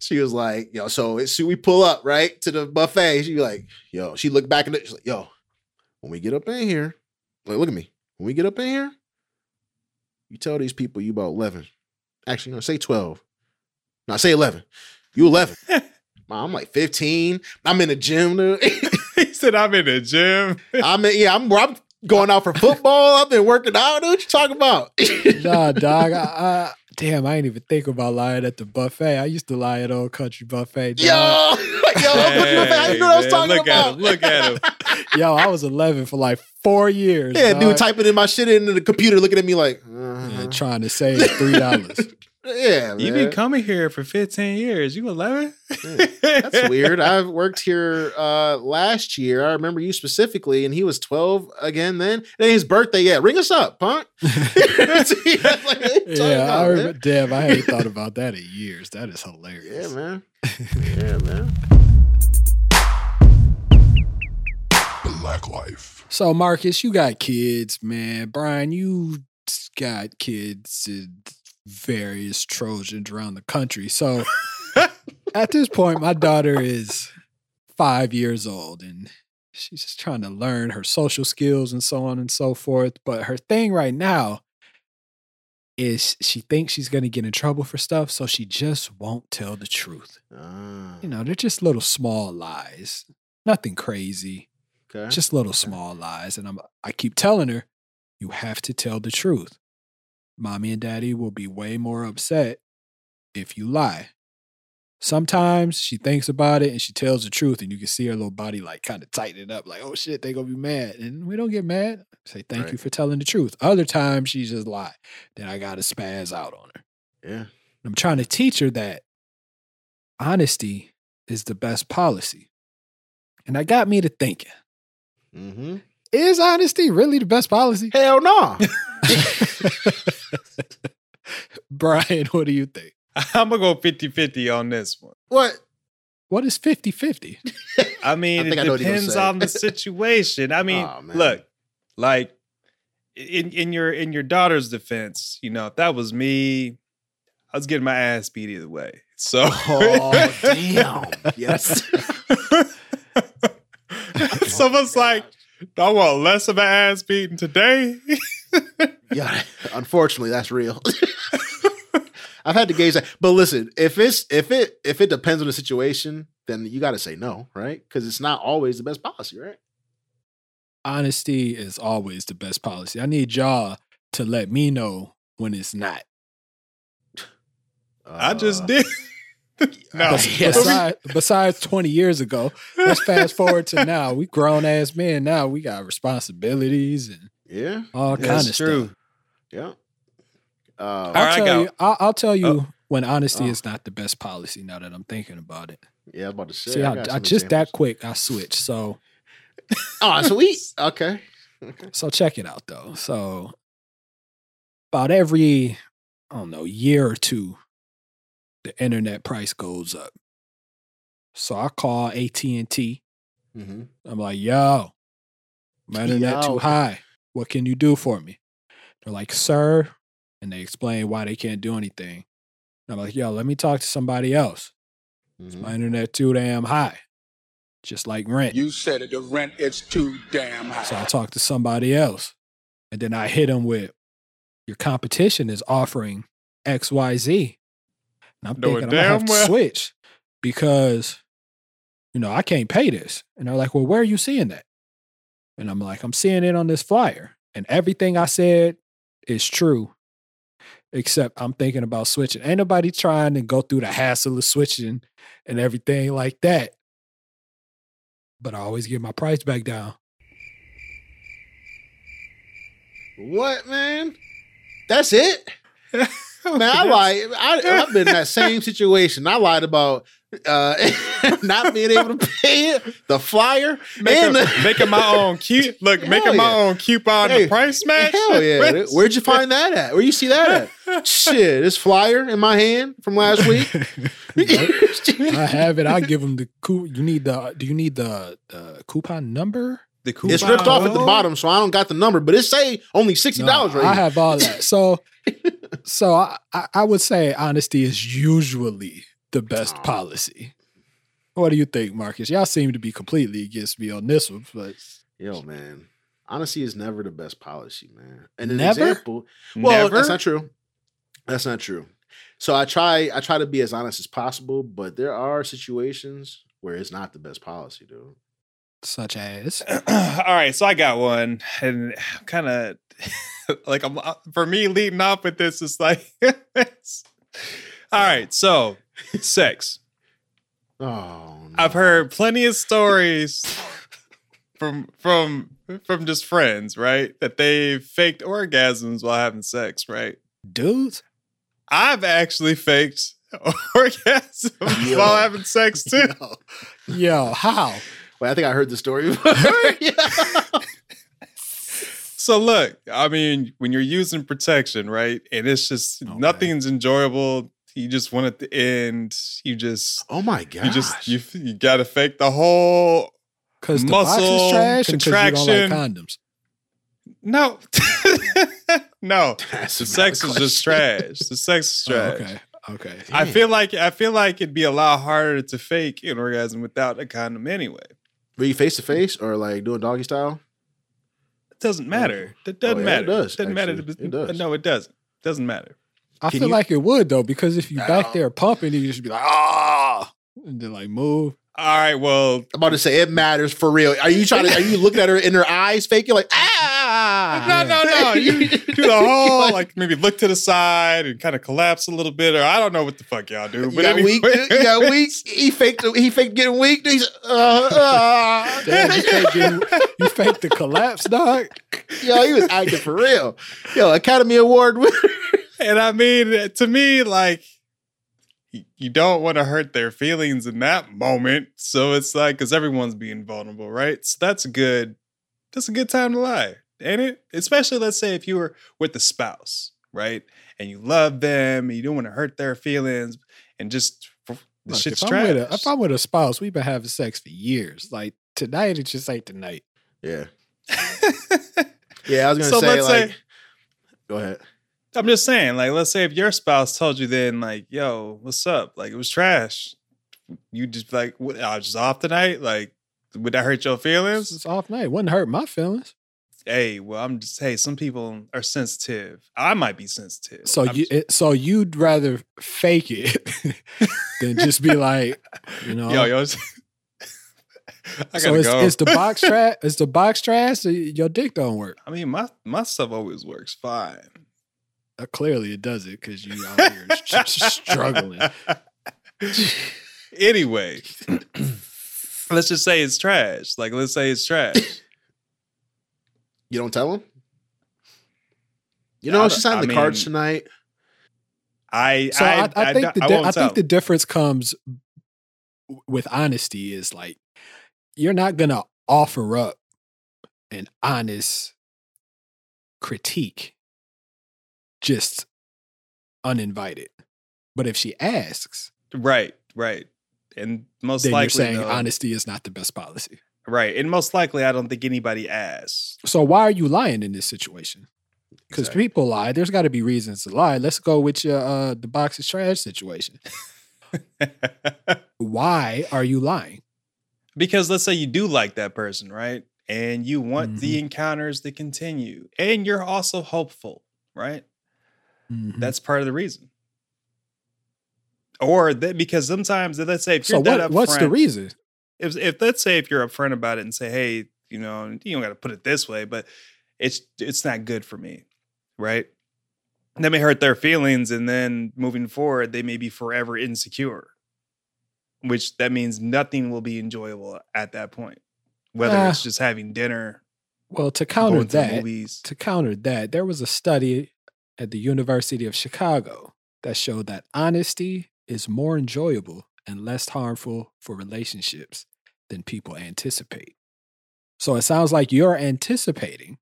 She was like, yo, so it's we pull up, right, to the buffet. She be like, yo, she looked back at it, she's like, yo, when we get up in here, like, look at me. When we get up in here, you tell these people you about 11. Actually, no, say 12. No, say 11. You 11. I'm like 15. I'm in the gym. dude. he said, "I'm in the gym." I'm in, yeah, I'm, I'm going out for football. I've been working out. Dude, what you talking about? nah, dog. I, I, damn, I ain't even think about lying at the buffet. I used to lie at Old Country Buffet. dog. yo, yo, what the- how you know what I was talking look about? At him, look at him. Yo, I was 11 for like four years. Yeah, dog. dude typing in my shit into the computer, looking at me like, uh-huh. trying to save three dollars. Yeah, man. You've been coming here for 15 years. You 11? That's weird. I've worked here uh last year. I remember you specifically, and he was 12 again then. And his birthday, yeah. Ring us up, punk. Like, what you talking yeah, about, I remember, damn, I hadn't thought about that in years. That is hilarious. Yeah, man. Yeah, man. BlacLife. So, Markus, you got kids, man. Bryan, you got kids in various Trojans around the country. So, at this point, my daughter is five years old and she's just trying to learn her social skills and so on and so forth. But her thing right now is she thinks she's going to get in trouble for stuff. So, she just won't tell the truth. Ah, You know, they're just little small lies, nothing crazy okay. just little small lies and i'm i keep telling her you have to tell the truth mommy and daddy will be way more upset if you lie. Sometimes she thinks about it and she tells the truth and you can see her little body like kind of tighten up like oh shit they gonna be mad. And we don't get mad. Say thank you for telling the truth. Other times she just lie then i gotta spaz out on her. Yeah. i'm trying to teach her that honesty is the best policy. And that got me to thinking. Mm-hmm. Is honesty really the best policy? Hell no. Bryan, what do you think? I'm going to go 50 50 on this one. what? What is 50 50? I mean, I think I it know what you're gonna depends on the situation. I mean, Aw, man. look, like in in your in your daughter's defense, you know, if that was me, I was getting my ass beat either way. So Oh, damn. Yes. so it's like, do I want less of an ass beating today? Yeah, unfortunately, that's real. I've had to gauge that, but listen, if it's if it if it depends on the situation, then you got to say no, right? Because it's not always the best policy, right? Honesty is always the best policy. I need y'all to let me know when it's not. I just Uh, did. No, Besides, besides 20 years ago, let's fast forward to now. We grown ass men now. We got responsibilities and Yeah, all That's kind of true. stuff. yeah. Uh, I'll right, I tell you. I'll, I'll tell you Oh. when honesty Oh. is not the best policy. Now that I'm thinking about it. yeah, I was about to say. See, I, I, I some just that quick. I switched. So Oh, sweet. Okay. So check it out though. So about every I don't know year or two, the internet price goes up. So I call AT and T. Mm-hmm. I'm like, "Yo, my internet Yo. too high. What can you do for me?" They're like, "Sir," and they explain why they can't do anything. And I'm like, "Yo, let me talk to somebody else. Mm-hmm. My internet too damn high, just like rent." You said it, the rent is too damn high. So I talk to somebody else. And then I hit them with your competition is offering XYZ. And I'm Knowing thinking I'm gonna have damn to switch because, you know, I can't pay this. And they're like, well, where are you seeing that? And I'm like, I'm seeing it on this flyer. And everything I said is true. Except I'm thinking about switching. Ain't nobody trying to go through the hassle of switching and everything like that. But I always get my price back down. What, man? That's it? Man, I lied. I, I've been in that same situation. I lied about uh, not being able to pay it, the flyer, Making, and the, making my own cute look, Hell making my own coupon Hey, the price match. Hell yeah! Where'd you find that at? Where you see that at? Shit, this flyer in my hand from last week. I have it. I give them the coup. You need the. Do you need the, the coupon number? The coupon. it's ripped off at the bottom, so I don't got the number, but it say only sixty dollars No, right I here. have all that. So, so I, I I would say honesty is usually the best policy. What do you think, Markus? Y'all seem to be completely against me on this one, but Yo, man. Honesty is never the best policy, man. And an Never? example. Well, Never? that's not true. That's not true. So I try I try to be as honest as possible, but there are situations where it's not the best policy, dude. such as All right, so I got one, and kind of like I'm uh, for me leading off with this is like, it's- all right, so sex. Oh, no. I've heard plenty of stories from from from just friends, right, that they faked orgasms while having sex, right? dudes. I've actually faked orgasms Yo. while having sex too. Yo. Yo, how? Wait, I think I heard the story before. Yeah. So look, I mean, when you're using protection, right, and it's just oh, Okay. nothing's enjoyable. You just want it to end. You just Oh my god. you just you you gotta fake the whole Because the box Muscle is trash and 'cause you don't contraction. like condoms. no, no. That's The sex is just question. trash. The sex is Oh, trash. okay. Okay. I feel like I feel like it'd be a lot harder to fake an orgasm without a condom anyway. Were you face to face or like doing doggy style? It doesn't matter. It doesn't Oh, yeah, it does, doesn't matter. It does. No, it doesn't. Doesn't matter. I Can feel you- like it would though, because if you back there pumping, you just be like, ah, and then like move. All right. Well, I'm about to say it matters for real. Are you trying to? Are you looking at her in her eyes, fake? You're like ah. No, no, no. You do the whole like maybe look to the side and kind of collapse a little bit, or I don't know what the fuck y'all do. But got anyway, weak. dude. You got weak. He faked. He faked getting weak. He's uh, uh. Damn, you, faked getting- you fake the collapse, dog. Yo, he was acting for real. Yo, Academy Award winner. And I mean, to me, like, you don't want to hurt their feelings in that moment. So it's like, because everyone's being vulnerable, right? So that's good, that's a good time to lie, ain't it? Especially, let's say, if you were with the spouse, right? And you love them and you don't want to hurt their feelings and just, the Look, shit's if, I'm trash. with a, if I'm with a spouse, we've been having sex for years. Like tonight, it just ain't tonight. Yeah, yeah. I was gonna So say let's like. say- Go ahead. I'm just saying, like, let's say if your spouse told you then, like, yo, what's up? Like, it was trash. You just like, what, I was just off tonight. Like, would that hurt your feelings? It's off night. Wouldn't hurt my feelings. Hey, well, I'm just, hey, some people are sensitive. I might be sensitive. So I'm you, it, so you'd rather fake it than just be like, you know. yo, yo. So it's, it's the box trash. It's the box trash. So your dick don't work. I mean, my my stuff always works fine. Uh, clearly, it doesn't because you out here struggling. anyway, let's just say it's trash. Like, let's say it's trash. You don't tell him. You know, don't- she's on I the cards tonight. I So I, I, think the I di- I think the difference comes with honesty is like you're not gonna offer up an honest critique just uninvited. But if she asks, Right, right. And most likely, you're saying though- honesty is not the best policy. Right. And most likely, I don't think anybody asked. So why are you lying in this situation? Because Exactly. people lie. There's got to be reasons to lie. Let's go with your uh, the box is trash situation. Why are you lying? because let's say you do like that person, right? And you want Mm-hmm. the encounters to continue, and you're also hopeful, right? Mm-hmm. That's part of the reason. Or that because sometimes, let's say if so you're that what, what's the reason? If, if let's say if you're upfront about it and say, hey, you know, you don't got to put it this way, but it's it's not good for me, right? That may hurt their feelings, and then moving forward, they may be forever insecure. Which that means nothing will be enjoyable at that point, whether Ah. it's just having dinner, Well, to counter to that, movies. to counter that, there was a study at the University of Chicago that showed that honesty is more enjoyable and less harmful for relationships than people anticipate. So it sounds like you're anticipating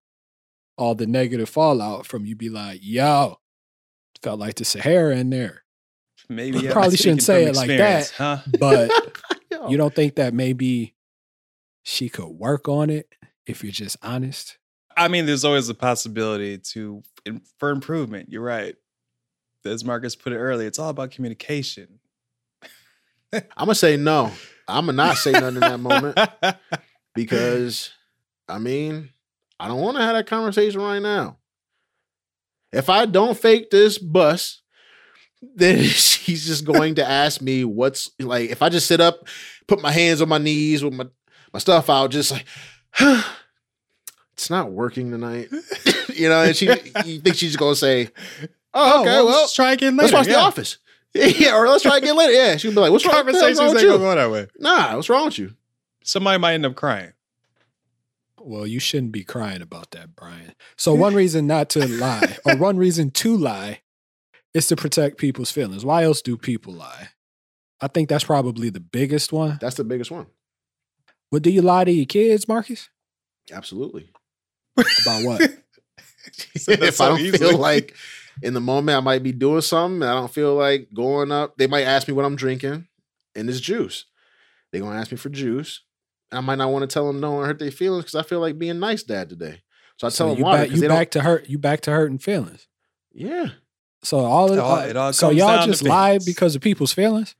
all the negative fallout from you be like, yo, felt like the Sahara in there. Maybe You I'm probably shouldn't say it like that. huh? But Yo. you don't think that maybe she could work on it if you're just honest? I mean, there's always a possibility to for improvement. You're right. As Markus put it earlier, it's all about communication. I'm gonna say no. I'm gonna not say nothing in that moment because, I mean, I don't want to have that conversation right now. If I don't fake this bus, then she's just going to ask me what's like. If I just sit up, put my hands on my knees with my my stuff out, just like. It's not working tonight, you know. And she, you think she's gonna say, oh, "Oh, okay, well, let's try again later. let's watch The. Office." Yeah, or let's try to again later. Yeah, she'll be like, "What's wrong? Conversations wrong with gonna you?" go that way. Nah, what's wrong with you? Somebody might end up crying. Well, you shouldn't be crying about that, Bryan. So one reason not to lie, or one reason to lie, is to protect people's feelings. Why else do people lie? I think that's probably the biggest one. That's the biggest one. What do you lie to your kids, Markus? Absolutely. About what? said if so I don't easily. feel like in the moment I might be doing something, and I don't feel like going up. They might ask me what I'm drinking, and it's juice. They're gonna ask me for juice. I might not want to tell them no and hurt their feelings because I feel like being nice dad today. So I tell So them you water back, you they don't. back to hurt. You back to hurting feelings. Yeah, So all, of, It all- uh, it all so y'all down to just lie because of people's feelings.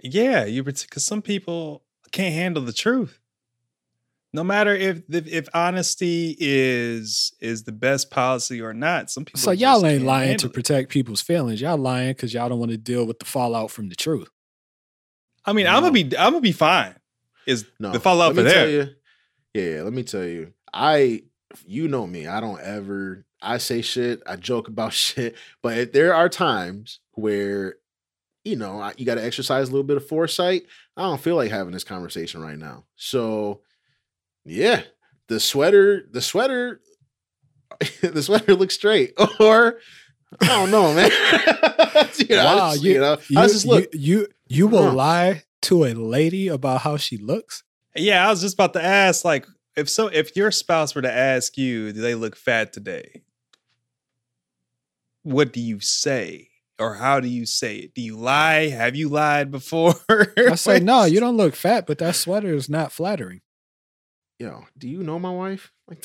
Yeah, you because some people can't handle the truth. No matter if if, if honesty is is the best policy or not, some people. So y'all ain't lying to it. protect people's feelings. Y'all lying because y'all don't want to deal with the fallout from the truth. I mean, I'm gonna be I'm gonna be fine. Is no. the fallout let for me tell there? you. Yeah, let me tell you. I, you know me. I don't ever. I say shit. I joke about shit. But if there are times where, you know, you got to exercise a little bit of foresight. I don't feel like having this conversation right now. So, yeah, the sweater, the sweater, the sweater looks straight. Or I don't know, man. you know, Wow, just- you- you know, You, I just look. you, you, you will Huh. lie to a lady about how she looks. Yeah, I was just about to ask, like, if so, if your spouse were to ask you, do they look fat today? What do you say? Or how do you say it? Do you lie? Have you lied before? I say, no, you don't look fat, but that sweater is not flattering. Yo, do you know my wife? Like,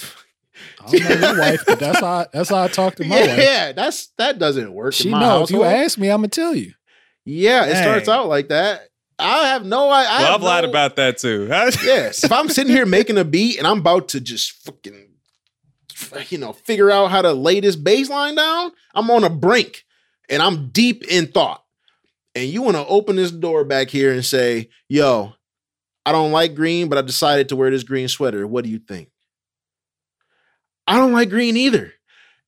I don't know your wife, but that's how that's how I talk to my wife. yeah, that's that doesn't work. She in my know if you ask me, I'm gonna tell you. Yeah, it starts out like that. I have no. I, I well, have I've lied about that too. Yes, if I'm sitting here making a beat and I'm about to just fucking, you know, figure out how to lay this bass line down, I'm on a brink and I'm deep in thought. And you want to open this door back here and say, "Yo, I don't like green, but I decided to wear this green sweater. What do you think?" I don't like green either,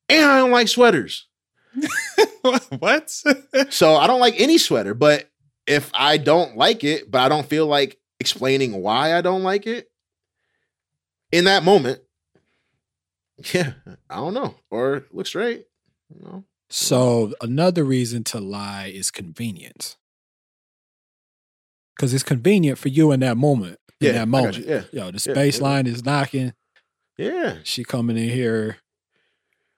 and I don't like sweaters. what? So I don't like any sweater, but if I don't like it, but I don't feel like explaining why I don't like it in that moment, yeah, I don't know. Or looks right. You know? So another reason to lie is convenience. Because it's convenient for you in that moment. In Yeah, that moment. you. Yeah. Yo, the Yeah, space yeah. line is knocking. Yeah. She coming in here.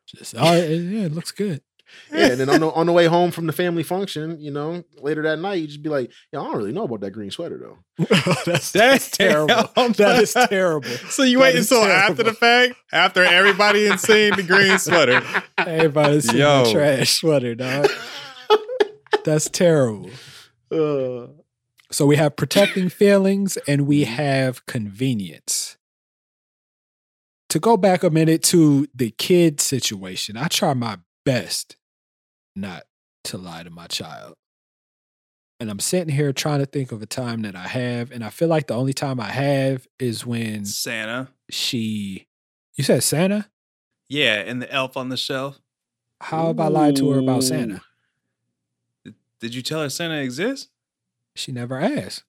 Just oh yeah, yeah, it looks good. Yeah. And then on the on the way home from the family function, you know, later that night, you just be like, yeah, I don't really know about that green sweater though. that's, that's terrible. That is terrible. So you That wait is until after the fact, after everybody in seen the green sweater. Everybody's seen Yo. the trash sweater, dog. That's terrible. Uh, So we have protecting feelings and we mm-hmm. have convenience. To go back a minute to the kid situation, I try my best not to lie to my child. And I'm sitting here trying to think of a time that I have. And I feel like the only time I have is when Santa. she, you said Santa? Yeah, and the elf on the shelf. How have I lied to her about Santa? Did you tell her Santa exists? She never asked.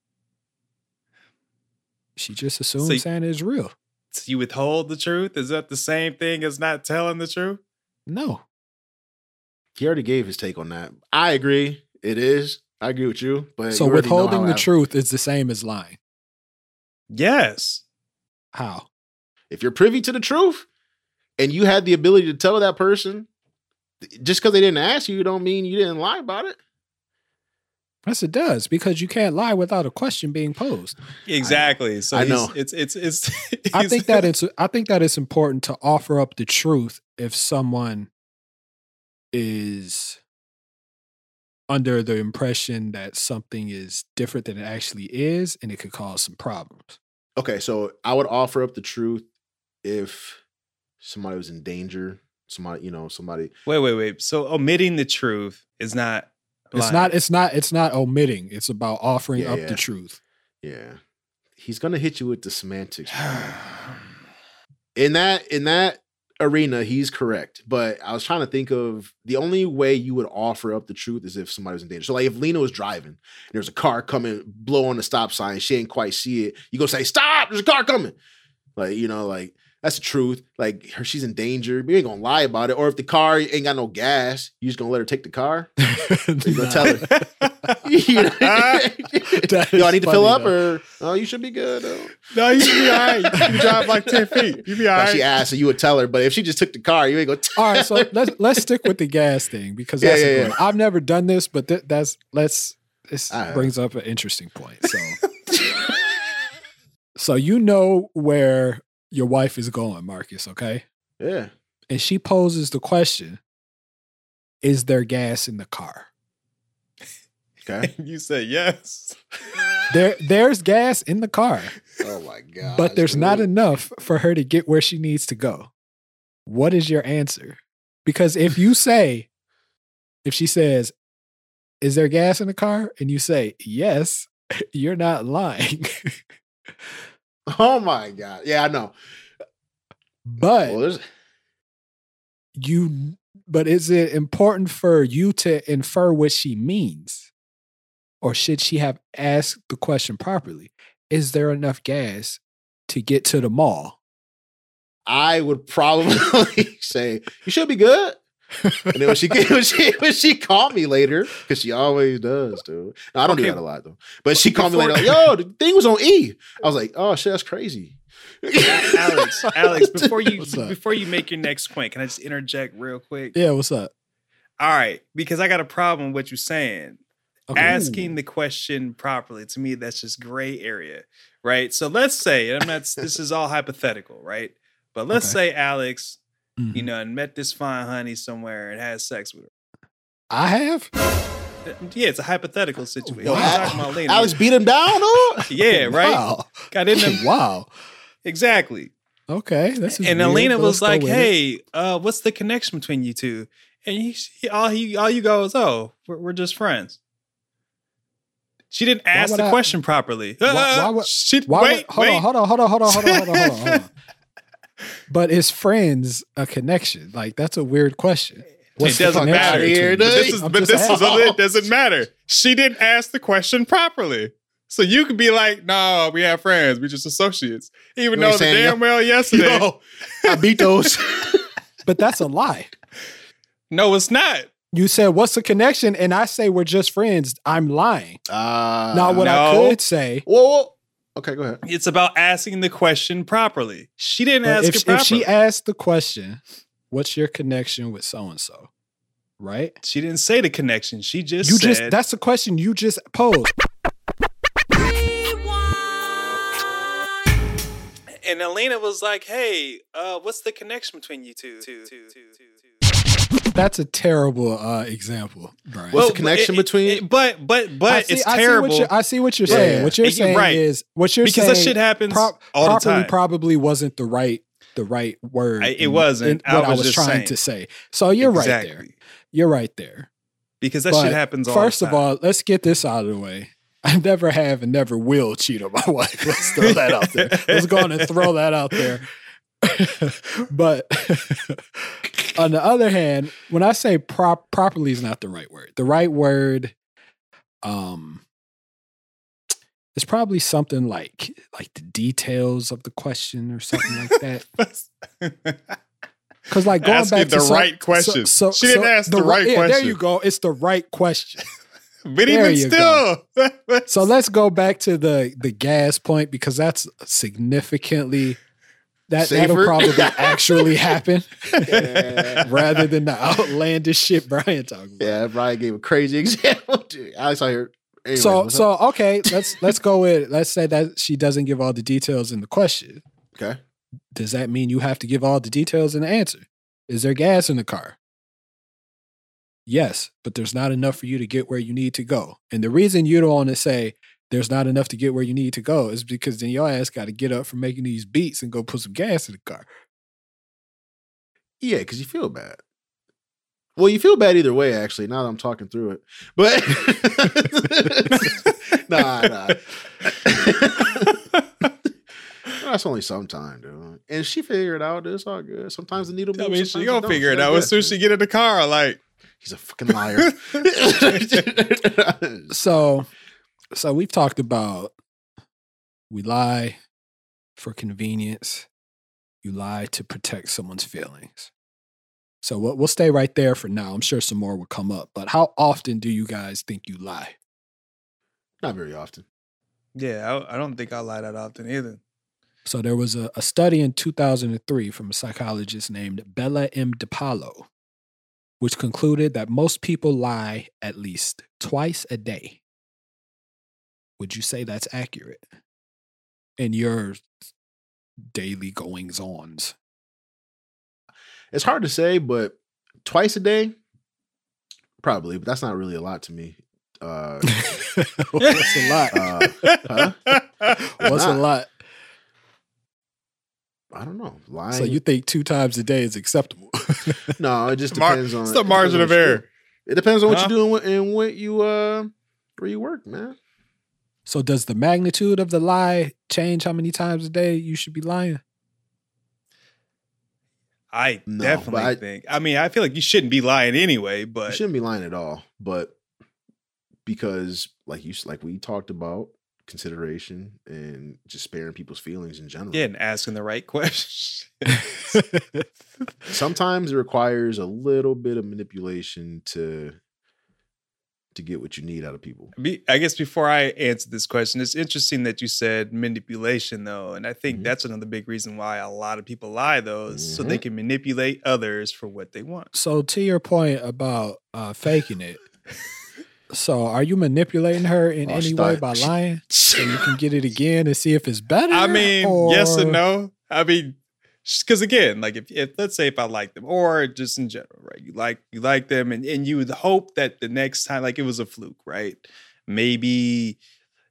She just assumed So- Santa is real. So you withhold the truth? Is that the same thing as not telling the truth? No. he already gave his take on that. I agree. It is. I agree with you. But So you withholding the I- truth is the same as lying. Yes. How? if you're privy to the truth and you had the ability to tell that person, just because they didn't ask you, don't mean you didn't lie about it. Yes, it does because you can't lie without a question being posed. Exactly. So I know. it's it's it's. I think that it's I think that it's important to offer up the truth if someone is under the impression that something is different than it actually is, and it could cause some problems. Okay, so I would offer up the truth if somebody was in danger. Somebody, you know, somebody. Wait, wait, wait. So omitting the truth is not. It's lying. not. It's not. It's not omitting. It's about offering Yeah, up yeah. the truth. Yeah, he's gonna hit you with the semantics. in that in that arena, he's correct. But I was trying to think of the only way you would offer up the truth is if somebody was in danger. So like if Lena was driving and there's a car coming, blow on the stop sign, she ain't quite see it, you go say, Stop, there's a car coming. Like, you know, like that's the truth. Like her, she's in danger. We ain't gonna lie about it. Or if the car ain't got no gas, you just gonna let her take the car. You gonna tell her. you know? Yo, I need to fill funny, up, though. or oh, you should be good. Though. no, you should be all right. You drive like 10 feet. You be all right. she asked, so you would tell her. But if she just took the car, you ain't gonna. Tell All right, so her. let's let's stick with the gas thing because Yeah, that's yeah, yeah. I've never done this, but th- that's let's this have. brings up an interesting point. So, so you know where your wife is going, Markus, okay? yeah. And she poses the question: Is there gas in the car? Okay. you say yes. There, there's gas in the car, Oh my god. but there's not enough for her to get where she needs to go. What is your answer? Because if you say, if she says, Is there gas in the car? And you say, Yes, you're not lying. Oh my god. Yeah, I know. but Well, you, but is it important for you to infer what she means? Or should she have asked the question properly? Is there enough gas to get to the mall? I would probably say you should be good. And then when she when she when she called me later, because she always does, dude. No, I don't Okay. do that a lot though. But she called me later, like, yo, the thing was on E. I was like, oh shit, that's crazy. Alex, Alex, before you before you make your next point, can I just interject real quick? Yeah, what's up? All right, because I got a problem with what you're saying. Okay. Asking the question properly to me, that's just gray area, right? So let's say, and I'm not. this is all hypothetical, right? But let's Okay. say Alex, Mhm. you know, and met this fine honey somewhere and has sex with her. I have. Yeah, it's a hypothetical situation. Yo, We're talking about Lena. Alex beat him down, yeah, right. Wow. Got in them wow. exactly. Okay. This is and weird, Alina was like, "Hey, uh, what's the connection between you two? And he, he all he all you go is, "Oh, we're, we're just friends." She didn't ask the I- question properly. Why- why would- she, Why wait, would, hold wait. on, hold on, hold on, hold on, hold on, hold on, hold on, hold on. But is friends a connection? Like that's a weird question. What's it the doesn't matter. here, But this is, I'm but this is it doesn't matter. She didn't ask the question properly. So you could be like, "No, we have friends. We just associates." Even You though the saying, damn yo- well yesterday. Yo, I beat those. But that's a lie. No, it's not. You said what's the connection, and I say we're just friends. I'm lying. Uh, now, what I could say, Whoa, whoa. Okay, go ahead. It's about asking the question properly. She didn't but ask if, it properly. if she asked the question, "What's your connection with so and so?" Right? She didn't say the connection. She just You said, just that's the question you just posed. and Alina was like, "Hey, uh, what's the connection between you two? That's a terrible uh, example, Bryan. What's the connection it- between- it- but but but I see, it's I terrible what you're, I see what you're saying. yeah. What you're You're saying right. is what you're saying. because saying. that shit happens prop- all the time. probably wasn't the right the right word. I- it in- wasn't. in what I was was just trying saying. to say. So you're right there. You're right there. because that But shit happens all First the of all, let's get this out of the way. I never have and never will cheat on my wife. Let's throw that out there. Let's go on and throw that out there. but on the other hand, when I say prop properly is not the right word. The right word um is probably something like like the details of the question or something like that. Because like going Ask me back the to the right question. So, so, She didn't so ask the right yeah, There you go. It's the right question. but There even still, So let's go back to the the gas point because that's significantly that that'll probably actually happen Yeah. rather than the outlandish shit Bryan talking about. Yeah, Bryan gave a crazy example. Dude, out here. Anyways, so so up? okay, let's let's go with let's say that she doesn't give all the details in the question. okay. Does that mean you have to give all the details in the answer? Is there gas in the car? Yes, but there's not enough for you to get where you need to go. And the reason you don't want to say there's not enough to get where you need to go is because then your ass got to get up from making these beats and go put some gas in the car. Yeah, because you feel bad. Well, you feel bad either way, actually, now that I'm talking through it. But nah, nah. That's only sometime, dude. And she figured it out. It's all good. Sometimes the needle I moves. mean, she gonna figure it out as soon as she get in the car. Like, He's a fucking liar. So, so we've talked about we lie for convenience. You lie to protect someone's feelings. So we'll, we'll stay right there for now. I'm sure some more will come up. But how often do you guys think you lie? Not very often. yeah, I, I don't think I lie that often either. So there was a, a study in 2003 from a psychologist named Bella M. DePaulo, which concluded that most people lie at least twice a day. Would you say that's accurate in your daily goings ons? It's hard to say, but twice a day, probably. But that's not really a lot to me. Uh, What's a lot? uh, huh? What's a lot? I don't know. Lying. So you think two times a day is acceptable? no, it just Mar- depends on it's the margin of what you do. error. It depends on what Huh? you're doing and what you uh where you work, man. So does the magnitude of the lie change how many times a day you should be lying? I No, definitely I- think. I mean, I feel like you shouldn't be lying anyway, but you shouldn't be lying at all, but because like you like we talked about consideration and just sparing people's feelings in general. yeah, and asking the right questions. Sometimes it requires a little bit of manipulation to to get what you need out of people. Be- I guess before I answer this question, it's interesting that you said manipulation, though, and I think Mhm. that's another big reason why a lot of people lie, though, is so they Mhm. can manipulate others for what they want. So to your point about uh, faking it, so are you manipulating her in Oh, any she way by lying so you can get it again and see if it's better? I mean, yes and or- no. I mean, because again, like if, if let's say if I like them, or just in general, right? You like you like them, and and you would hope that the next time, like it was a fluke, right? Maybe,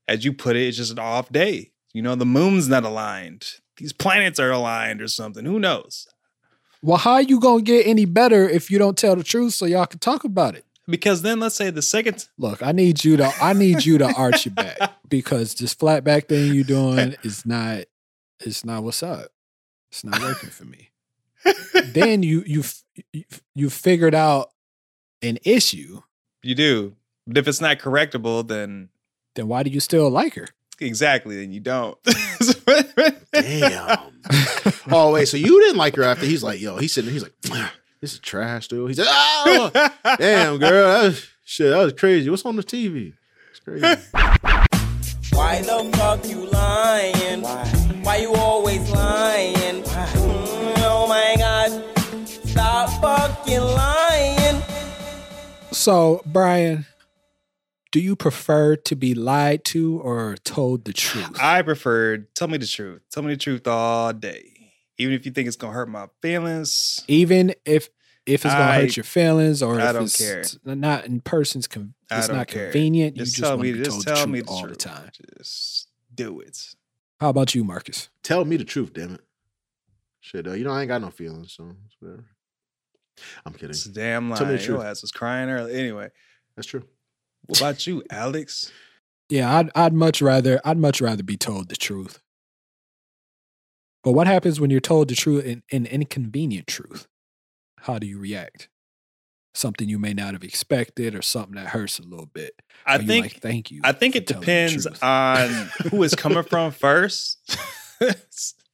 as you put it, it's just an off day. You know, the moon's not aligned. These planets are aligned or something. Who knows? Well, how are you gonna get any better if you don't tell the truth so y'all can talk about it? Because then let's say the second Look, I need you to I need you to arch your back because this flat back thing you doing is not it's not what's up. It's not working for me. then you you you you figured out an issue. you do, but if it's not correctable, then Then why do you still like her? exactly, then you don't. Damn. oh wait, so you didn't like her after he's like, yo, he's sitting there, he's like, "Ah, this is trash, dude. He's like, oh damn, girl. That was, shit, that was crazy. What's on the TV? It's crazy. Why the fuck you lying? Why? you always lying? So, Bryan, do you prefer to be lied to or told the truth? I prefer tell me the truth. Tell me the truth all day. Even if you think it's gonna hurt my feelings. Even if if it's gonna I- hurt your feelings or I if don't it's care. not in person's con- it's don't care. convenient, you Just just tell want me. to be Just told tell the me truth the all truth. the time. Just do it. How about you, Markus? Tell me the truth, damn it. Shit, uh, you know I ain't got no feelings, so it's whatever. I'm kidding. It's a damn Tell me lie. the Your truth. ass was crying early. Anyway, That's true. what about you, Alex? Yeah, I'd I'd much rather I'd much rather be told the truth. But what happens when you're told the truth in an inconvenient truth? How do you react? Something you may not have expected or something that hurts a little bit. I Are you think like, thank you. I think for it telling the depends truth." on who it's coming from first.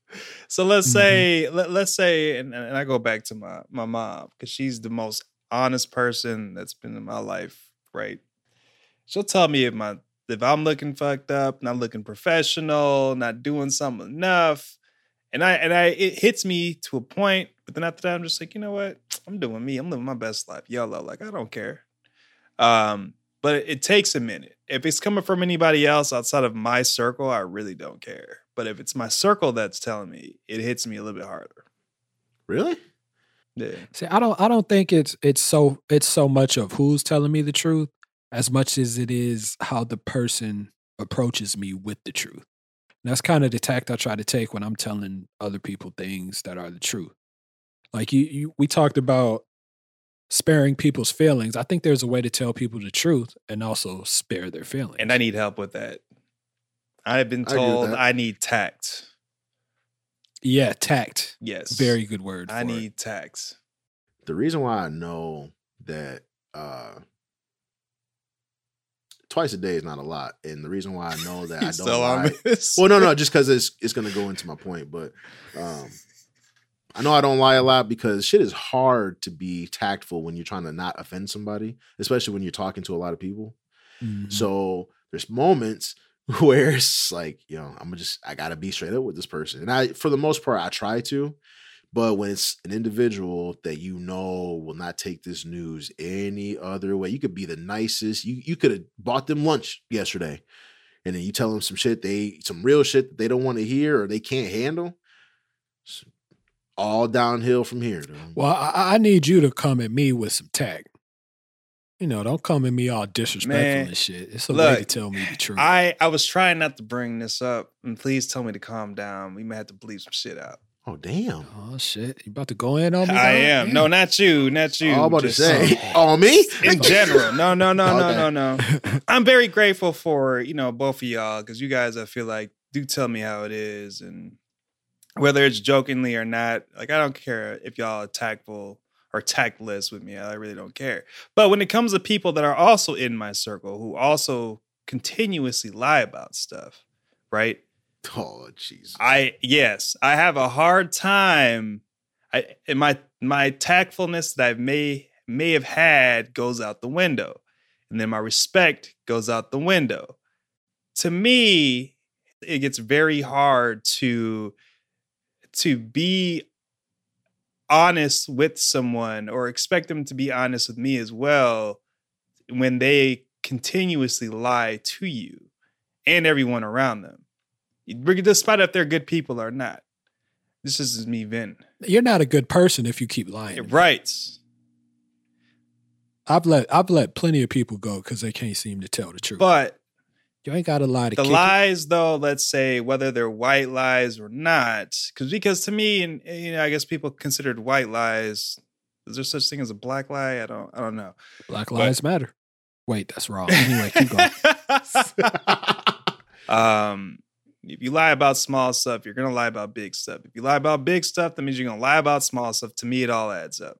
so let's Mhm. say let, let's say and, and I go back to my my mom because she's the most honest person that's been in my life, right? She'll tell me if my if I'm looking fucked up, not looking professional, not doing something enough. And I and I it hits me to a point, but then after that, I'm just like, you know what? I'm doing me. I'm living my best life. YOLO. Like I don't care. Um, but it, it takes a minute. If it's coming from anybody else outside of my circle, I really don't care. But if it's my circle that's telling me, it hits me a little bit harder. Really? Yeah. See, I don't I don't think it's it's so it's so much of who's telling me the truth as much as it is how the person approaches me with the truth. And that's kind of the tact I try to take when I'm telling other people things that are the truth. Like you, you we talked about sparing people's feelings. I think there's a way to tell people the truth and also spare their feelings. And I need help with that. I've been I agree with told that. I need tact. yeah, tact. Yes. Very good word. I for it. need tact. the reason why I know that uh twice a day is not a lot, and the reason why I know that I don't still on lie. this. Well, no, no, just because it's it's gonna go into my point, but um I know I don't lie a lot because shit is hard to be tactful when you're trying to not offend somebody, especially when you're talking to a lot of people. Mhm. So there's moments where it's like, you know, I'm just I gotta be straight up with this person. And I for the most part I try to, but when it's an individual that you know will not take this news any other way, you could be the nicest. You you could have bought them lunch yesterday, and then you tell them some shit they some real shit that they don't want to hear or they can't handle. It's all downhill from here. Dude. Well, I, I need you to come at me with some tact. You know, don't come at me all disrespectful Man, and shit. It's a way to tell me the truth. I I was trying not to bring this up, and please tell me to calm down. We may have to bleep some shit out. Oh damn! oh shit, you about to go in on me? I dog? am. Damn. No, not you. Not you. Oh, I'm about Just, to say on me in general. No, no, no, no, Okay. no, no. I'm very grateful for you know both of y'all because you guys I feel like do tell me how it is and whether it's jokingly or not. Like I don't care if y'all are tactful or tactless with me. I really don't care. But when it comes to people that are also in my circle who also continuously lie about stuff, right? Oh Jesus! I yes, I have a hard time. I my my tactfulness that I may may have had goes out the window, and then my respect goes out the window. To me, it gets very hard to to be honest with someone or expect them to be honest with me as well when they continuously lie to you and everyone around them despite if they're good people or not. This is me venting. You're not a good person if you keep lying. Right. I've let I've let plenty of people go because they can't seem to tell the truth. But you ain't got to lie to the kick it. lies, though, let's say whether they're white lies or not, because because to me, and you know, I guess people considered white lies. Is there such thing as a black lie? I don't. I don't know. Black lives matter. Wait, that's wrong. Anyway, keep going. um, if you lie about small stuff, you're gonna lie about big stuff. If you lie about big stuff, that means you're gonna lie about small stuff. To me, it all adds up.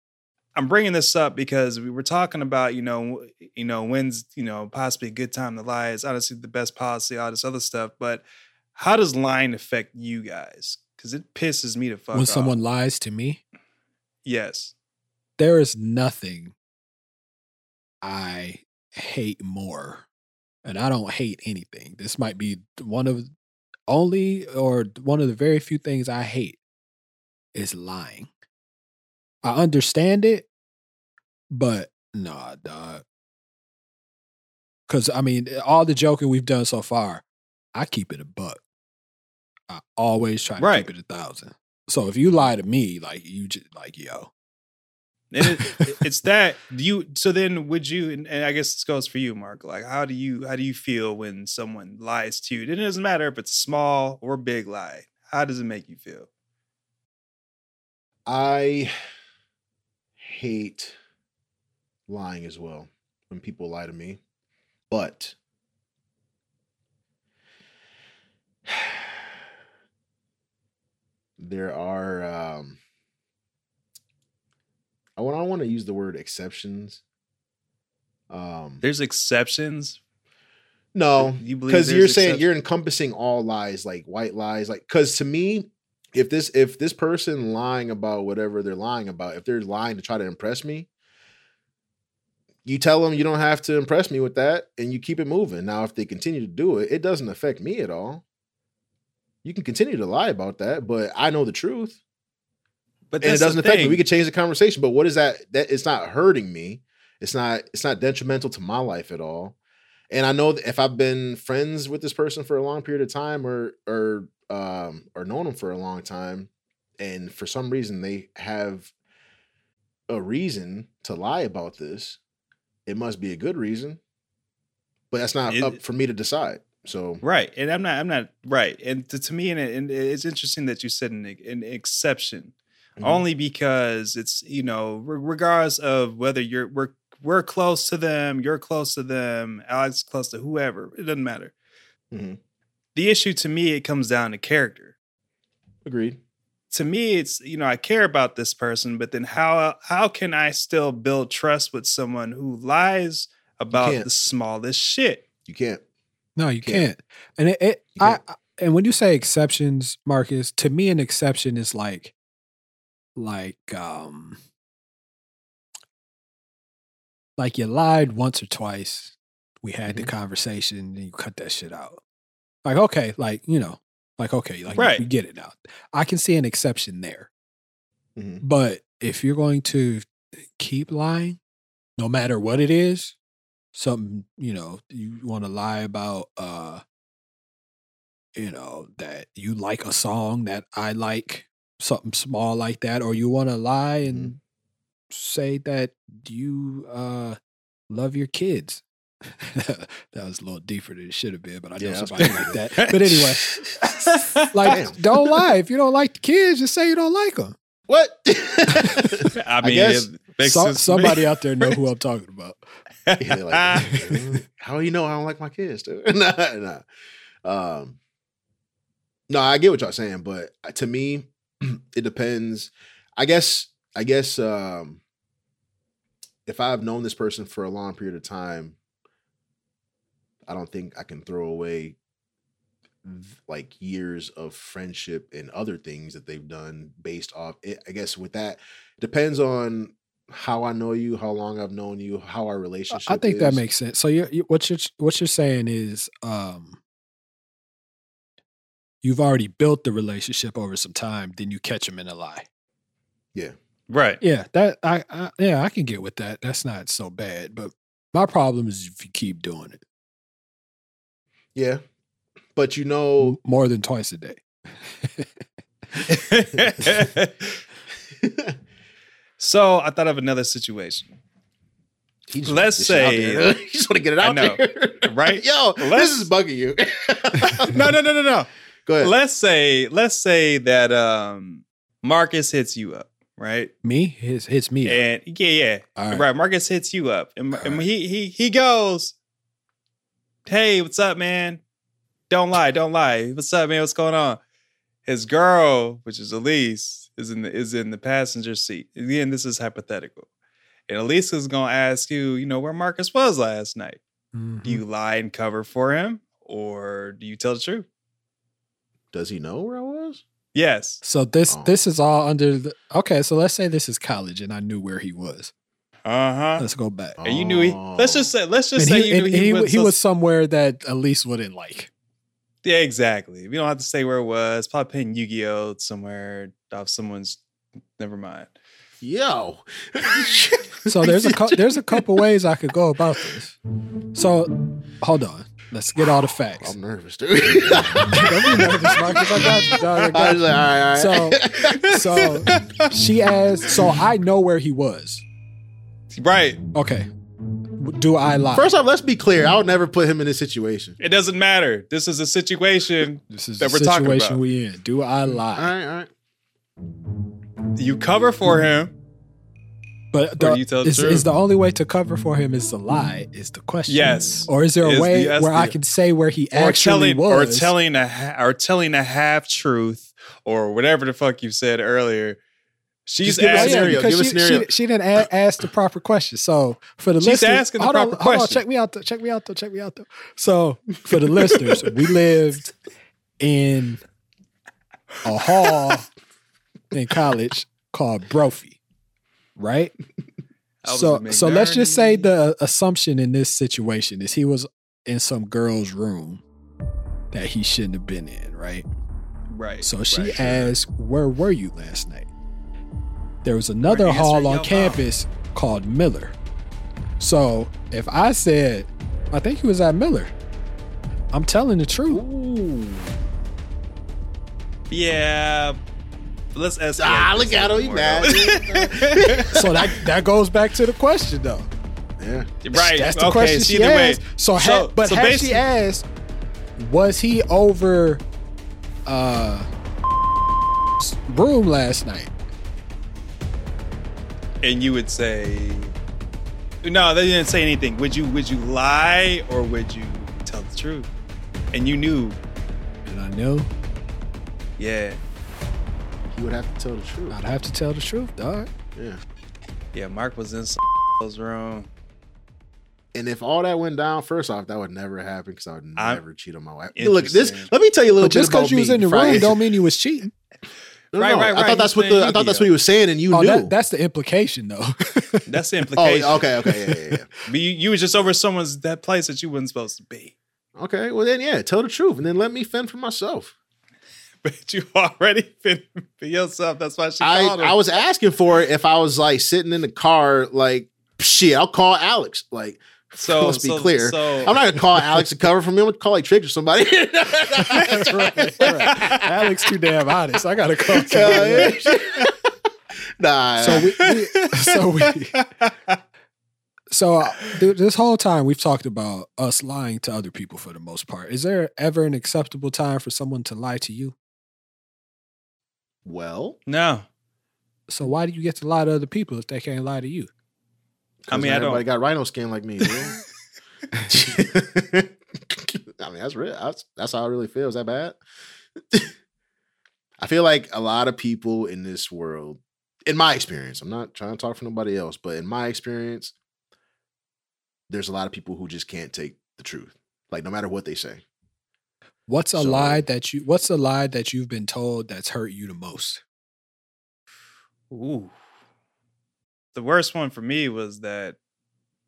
I'm bringing this up because we were talking about, you know, you know, when's, you know, possibly a good time to lie. It's honestly the best policy, all this other stuff. But how does lying affect you guys? Because it pisses me to fuck when off. someone lies to me, yes, there is nothing I hate more. And I don't hate anything. This might be one of only or one of the very few things I hate is lying. I understand it, but nah, dog. Cause I mean, eh, all the joking we've done so far, I keep it a buck. I always try to Right. keep it a thousand. So if you lie to me, like you just like yo, and it, it- it's that you. So then, would you? And, and I guess this goes for you, Mark. Like, how do you how do you feel when someone lies to you? And it doesn't matter if it's a small or big lie. How does it make you feel? I hate lying as well when people lie to me. But there are um I want I want to use the word exceptions. Um There's exceptions. no, You because you're saying you're encompassing all lies like white lies like because to me if this if this person lying about whatever they're lying about if they're lying to try to impress me you tell them you don't have to impress me with that and you keep it moving. Now if they continue to do it it doesn't affect me at all. You can continue to lie about that but i know the truth. But and it doesn't affect me. We could change the conversation but what is that that it's not hurting me. It's not it's not detrimental to my life at all. And i know that if i've been friends with this person for a long period of time or or um or known them for a long time and for some reason they have a reason to lie about this, it must be a good reason. But that's not It- up for me to decide. So Right, and I'm not. I'm not right. And to, to me, and, it, and it's interesting that you said an, an exception, Mhm. only because it's you know, re- regardless of whether you're we're we're close to them, you're close to them, Alex close to whoever. It doesn't matter. Mhm. The issue to me, it comes down to character. agreed. To me, it's you know, I care about this person, but then how how can I still build trust with someone who lies about the smallest shit? You can't. No, you Can't. can't. And it, it I, can't. I- and when you say exceptions, Markus, to me an exception is like like um like you lied once or twice. We had Mhm. the conversation and you cut that shit out. Like, okay, like, you know, like okay, like Right. we get it now. I can see an exception there. Mhm. But if you're going to keep lying, no matter what it is, something, you know, you want to lie about uh you know, that you like a song that I like, something small like that, or you want to lie and say that you uh love your kids. that was a little deeper than it should have been, but I know Yeah, somebody like that. But anyway, like Damn. don't lie. If you don't like the kids, just say you don't like them. What? I mean, guess it makes So, sense somebody out there know who I'm talking about. Yeah, like, "Mm, how do you know I don't like my kids, dude? nah, nah. Um, no, I get what y'all saying, but uh, to me, it depends. I guess, I guess, um, if I've known this person for a long period of time, I don't think I can throw away like years of friendship and other things that they've done based off it. I guess with that, depends on how I know you, how long I've known you, how our relationship. I think that makes sense. So you you what you're what you're saying is um you've already built the relationship over some time, then you catch them in a lie. yeah. right. Yeah, that I, I yeah, I can get with that. That's not so bad. But my problem is if you keep doing it Yeah. But you know, more than twice a day. so I thought of another situation. he just Let's wanna get shit out say- there. you just want to get it I out know, there. right? Yo, Let's- this is bugging you. no, no, no, no, no. Go ahead. Let's say, let's say that um Markus hits you up, right? Me hits hits me. up. And yeah, yeah, All right. right. Markus hits you up, and, and All right. he he he goes, "Hey, what's up, man? Don't lie, don't lie. What's up, man? What's going on?" His girl, which is Elise, is in the is in the passenger seat. Again, this is hypothetical. And Elise is gonna ask you, you know, where Markus was last night. Mhm. Do you lie and cover for him, or do you tell the truth? Does he know where I was? Yes. So this Oh. this is all under the okay. So let's say this is college, and I knew where he was. Uh huh. Let's go back. And you knew he. Let's just say. Let's just and say he, you knew he, he, was. he was somewhere that Elise wouldn't like. Yeah, exactly. We don't have to say where it was. Probably playing Yu Gi Oh somewhere off someone's. Never mind. Yo. So there's a cou- there's a couple ways I could go about this. So hold on, let's get all the facts. I'm nervous, dude. Don't be nervous, Markus. I got you, dog. I I got was like, all right, all right. So she asked. So I know where he was. Right. Okay. Do I lie? First off, let's be clear. I would never put him in this situation. It doesn't matter. This is a situation this is that the we're talking situation about. we in. Do I lie? right, all right. you cover for him. But Or the, do you tell the is, truth? is the only way to cover for him is to lie? Is the question? Yes. Or is there a Is way the- that's where I the- can say where he Or actually telling, or was? telling a, ha- or telling a half truth, or whatever the fuck you said earlier. She's Just give us Oh, a asking. yeah, scenario. because Give a she, scenario. She, she didn't a- ask the proper question. So for the She's listeners, asking the hold on, proper hold on, check me out. Though, check me out. Though, check me out. Though. So for the listeners, we lived in a hall in college called Brophy, right? So so let's just say the assumption in this situation is he was in some girl's room that he shouldn't have been in, right? right. So she right, sure. asked, "Where were you last night?" There was another Answer hall your on mouth. campus called Miller. So if I said, "I think he was at Miller," I'm telling the truth. Yeah, let's ask. Ah, this look at a him, little he mad. So that that goes back to the question though. yeah. right. That's the okay, question so she either way- asked. So, ha- but so had she asked, was he over uh broom last night? And you would say, no, they didn't say anything. Would you would you lie or would you tell the truth? And you knew, And I knew yeah, You would have to tell the truth. I'd have to tell the truth, dog. Yeah. yeah. Mark was in was room. And if all that went down, first off, that would never happen because I would I'm- never cheat on my wife. Look, this. Let me tell you a little But just bit about because you was me in the before room don't mean you was cheating. No, Right, no, right, I right. thought that's what the. playing I thought that's what he was saying, and you Oh, knew. that, that's the implication, though. That's the oh, implication. oh, okay, okay, yeah, yeah, yeah. But you, you was just over someone's that place that you wasn't supposed to be. okay, well then, yeah, tell the truth, and then let me fend for myself. But you already fit for yourself. That's why she I called him. I was asking for it if I was like sitting in the car, like shit. I'll call Alex. Like, so let's be so- clear. So I'm not gonna call Alex to cover for me. I'm gonna call like Trick or somebody. That's right. That's right. Alex too damn honest. I gotta call. Yeah, somebody. nah. So we, we so we so uh, th- this whole time we've talked about us lying to other people for the most part. Is there ever an acceptable time for someone to lie to you? well, no. So why do you get to lie to other people if they can't lie to you? I mean, I don't- everybody got rhino skin like me. I mean, that's real. That's that's how I really feel. Is That bad. I feel like a lot of people in this world, in my experience, I'm not trying to talk for nobody else, but in my experience, there's a lot of people who just can't take the truth. Like no matter what they say. What's a So- lie that you what's a lie that you've been told that's hurt you the most? Ooh. The worst one for me was that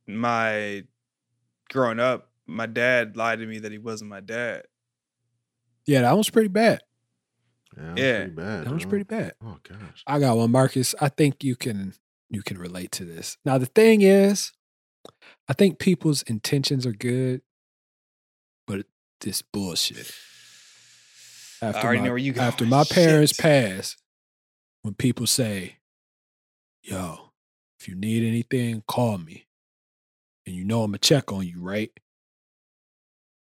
my growing up, my dad lied to me that he wasn't my dad. Yeah, that was pretty bad. Yeah, that's Yeah. pretty bad. That was pretty bad. Oh gosh. I got one, Markus. I think you can you can relate to this. Now the thing is, I think people's intentions are good, but this bullshit. After already my, know where you After going. my parents Shit. pass, when people say, "Yo, if you need anything, call me," and you know I'm gonna check on you, right?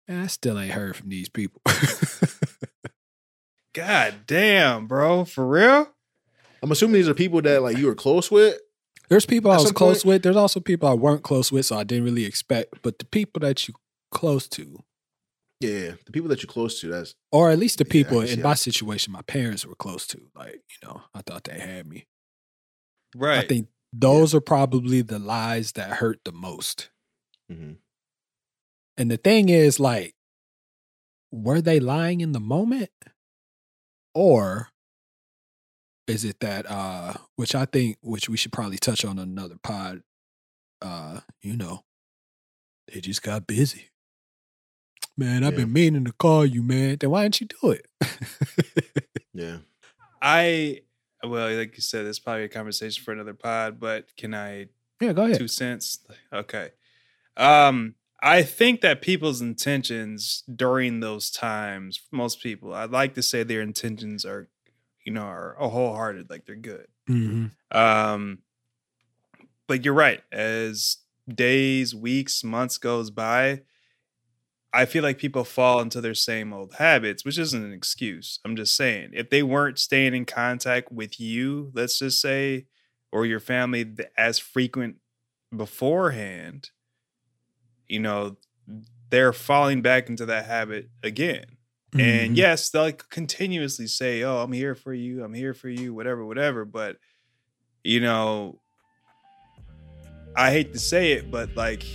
And I still ain't heard from these people. God damn, bro. For real? I'm assuming these are people that like you were close with. There's people I was close point- with. There's also people I weren't close with, so I didn't really expect. But the people that you close to, Yeah, the people that you're close to. That's or at least the people can see in my situation, my parents were close to. Like, you know, I thought they had me. Right. I think those are probably the lies that hurt the most. Mhm. And the thing is, like, were they lying in the moment? Or is it that uh which I think which we should probably touch on another pod, uh, you know, they just got busy. Man, I've Yeah. been meaning to call you, man. Then why didn't you do it? yeah. I well, like you said, it's probably a conversation for another pod, but can I yeah, go ahead. two cents? Okay. Um, I think that people's intentions during those times, most people, I'd like to say their intentions are, you know, are wholehearted, like they're good. hmm Um, but you're right. As days, weeks, months goes by, I feel like people fall into their same old habits, which isn't an excuse. I'm just saying, if they weren't staying in contact with you, let's just say, or your family as frequent beforehand, you know, they're falling back into that habit again. And Mhm. yes, they'll like continuously say, "Oh, I'm here for you. I'm here for you. Whatever, whatever." But you know, I hate to say it, but like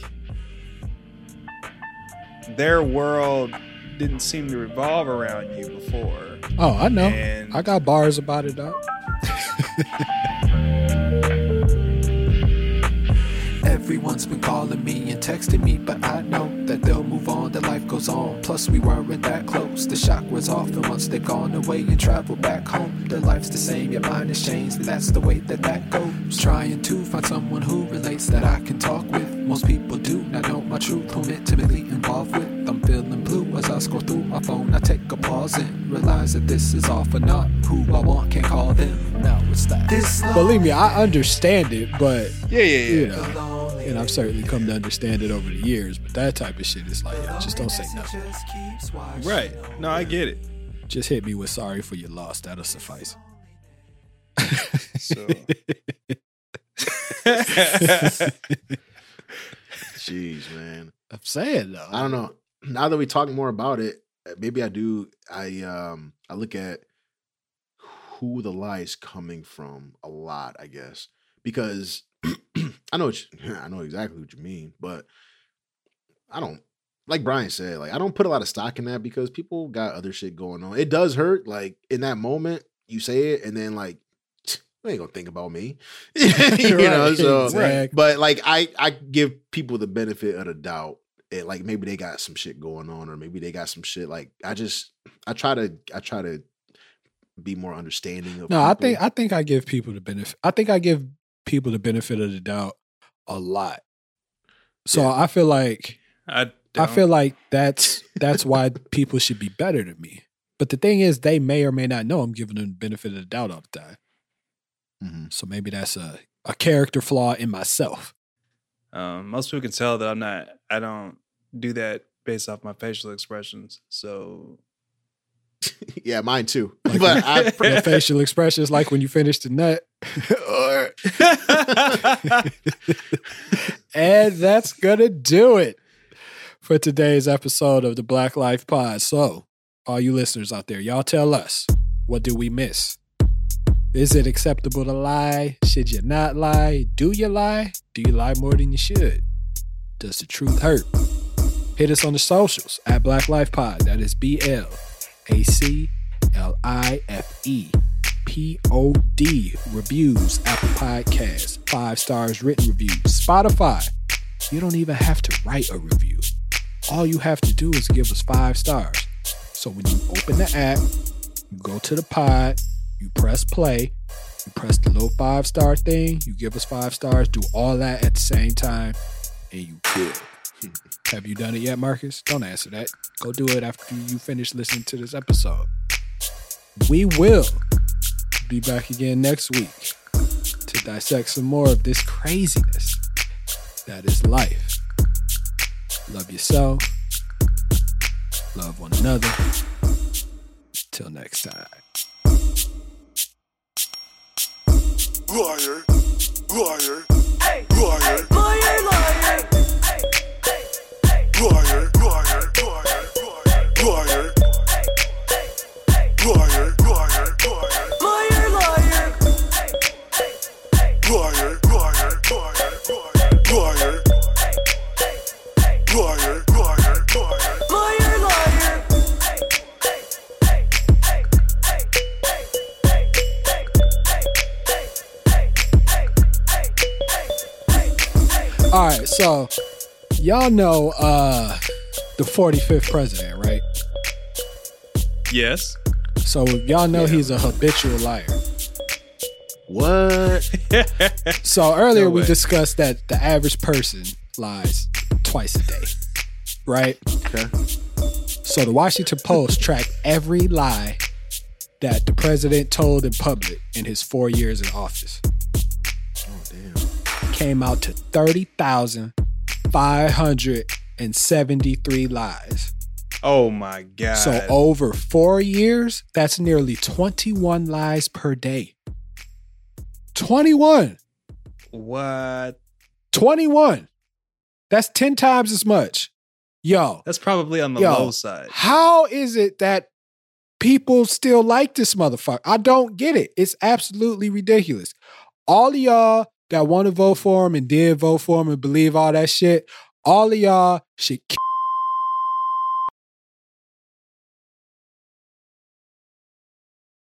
their world didn't seem to revolve around you before. Oh, I know. And I got bars about it, dog. Everyone's been calling me and texting me, but I know that they'll move on, that life goes on. Plus, we weren't that close. The shock was off, and once they're gone away and travel back home, their life's the same, your mind has changed, and that's the way that that goes. Trying to find someone who relates that I can talk with. Most people do not know my truth, who I'm intimately involved with. I'm feeling blue, as I scroll through my phone, I take a pause and realize that this is all for naught. Who I want can't call them. Now it's that. This Believe me, I understand it, but Yeah, yeah, you yeah. know, and I've certainly come to understand it over the years. But that type of shit is like, yo, just don't say nothing. Right. No, I get it. Just hit me with sorry for your loss. That'll suffice. So Jeez, man. I'm saying though. I don't know. Now that we talk more about it, maybe I do. I um I look at who the lie is coming from a lot. I guess because I know what you, I know exactly what you mean, but I don't like Bryan said. Like I don't put a lot of stock in that because people got other shit going on. It does hurt. Like in that moment, you say it, and then like you ain't gonna think about me, you know. So exactly. but like I I give people the benefit of the doubt. And like maybe they got some shit going on, or maybe they got some shit. Like I just I try to I try to be more understanding of No, I think I think I give people the benefit. I think I give people the benefit of the doubt a lot. So Yeah. I feel like I I don't. feel like that's that's why people should be better than me. But the thing is, they may or may not know I'm giving them the benefit of the doubt all the time. Mhm. So maybe that's a a character flaw in myself. um, most people can tell that I'm not. I don't do that based off my facial expressions. So yeah, mine too. Like- but I facial expressions, like when you finish the nut. or, and that's gonna do it for today's episode of the BlacLife Pod. So, all you listeners out there, y'all tell us what do we miss? Is it acceptable to lie? Should you not lie? Do you lie? Do you lie more than you should? Does the truth hurt? Hit us on the socials at BlacLife Pod. That is B L A C L I F E P O D reviews, Apple Podcasts, five stars written reviews, Spotify. You don't even have to write a review. All you have to do is give us five stars. So when you open the app, you go to the pod, you press play, you press the little five star thing, you give us five stars, do all that at the same time, and you good. Have you done it yet, Markus? Don't answer that. Go do it after you finish listening to this episode. We will be back again next week to dissect some more of this craziness that is life. Love yourself. Love one another. Till next time. Liar, liar, liar, liar, liar, liar, liar, liar, liar. Liar. Liar. Liar. All right, so y'all know uh the 45th president, right? yes, So y'all know he's a habitual liar. what? So earlier No we discussed that the average person lies twice a day, right? Okay. So the Washington Post tracked every lie that the president told in public in his four years in office. Oh damn. Came out to 30,573 lies. Oh my god. So over four years, that's nearly 21 lies per day. 21. what? 21. That's 10 times as much. Yo, That's probably on the Yo. low side. how is it that people still like this motherfucker? I don't get it. It's absolutely ridiculous. All of y'all that want to vote for him and did vote for him and believe all that shit, all of y'all should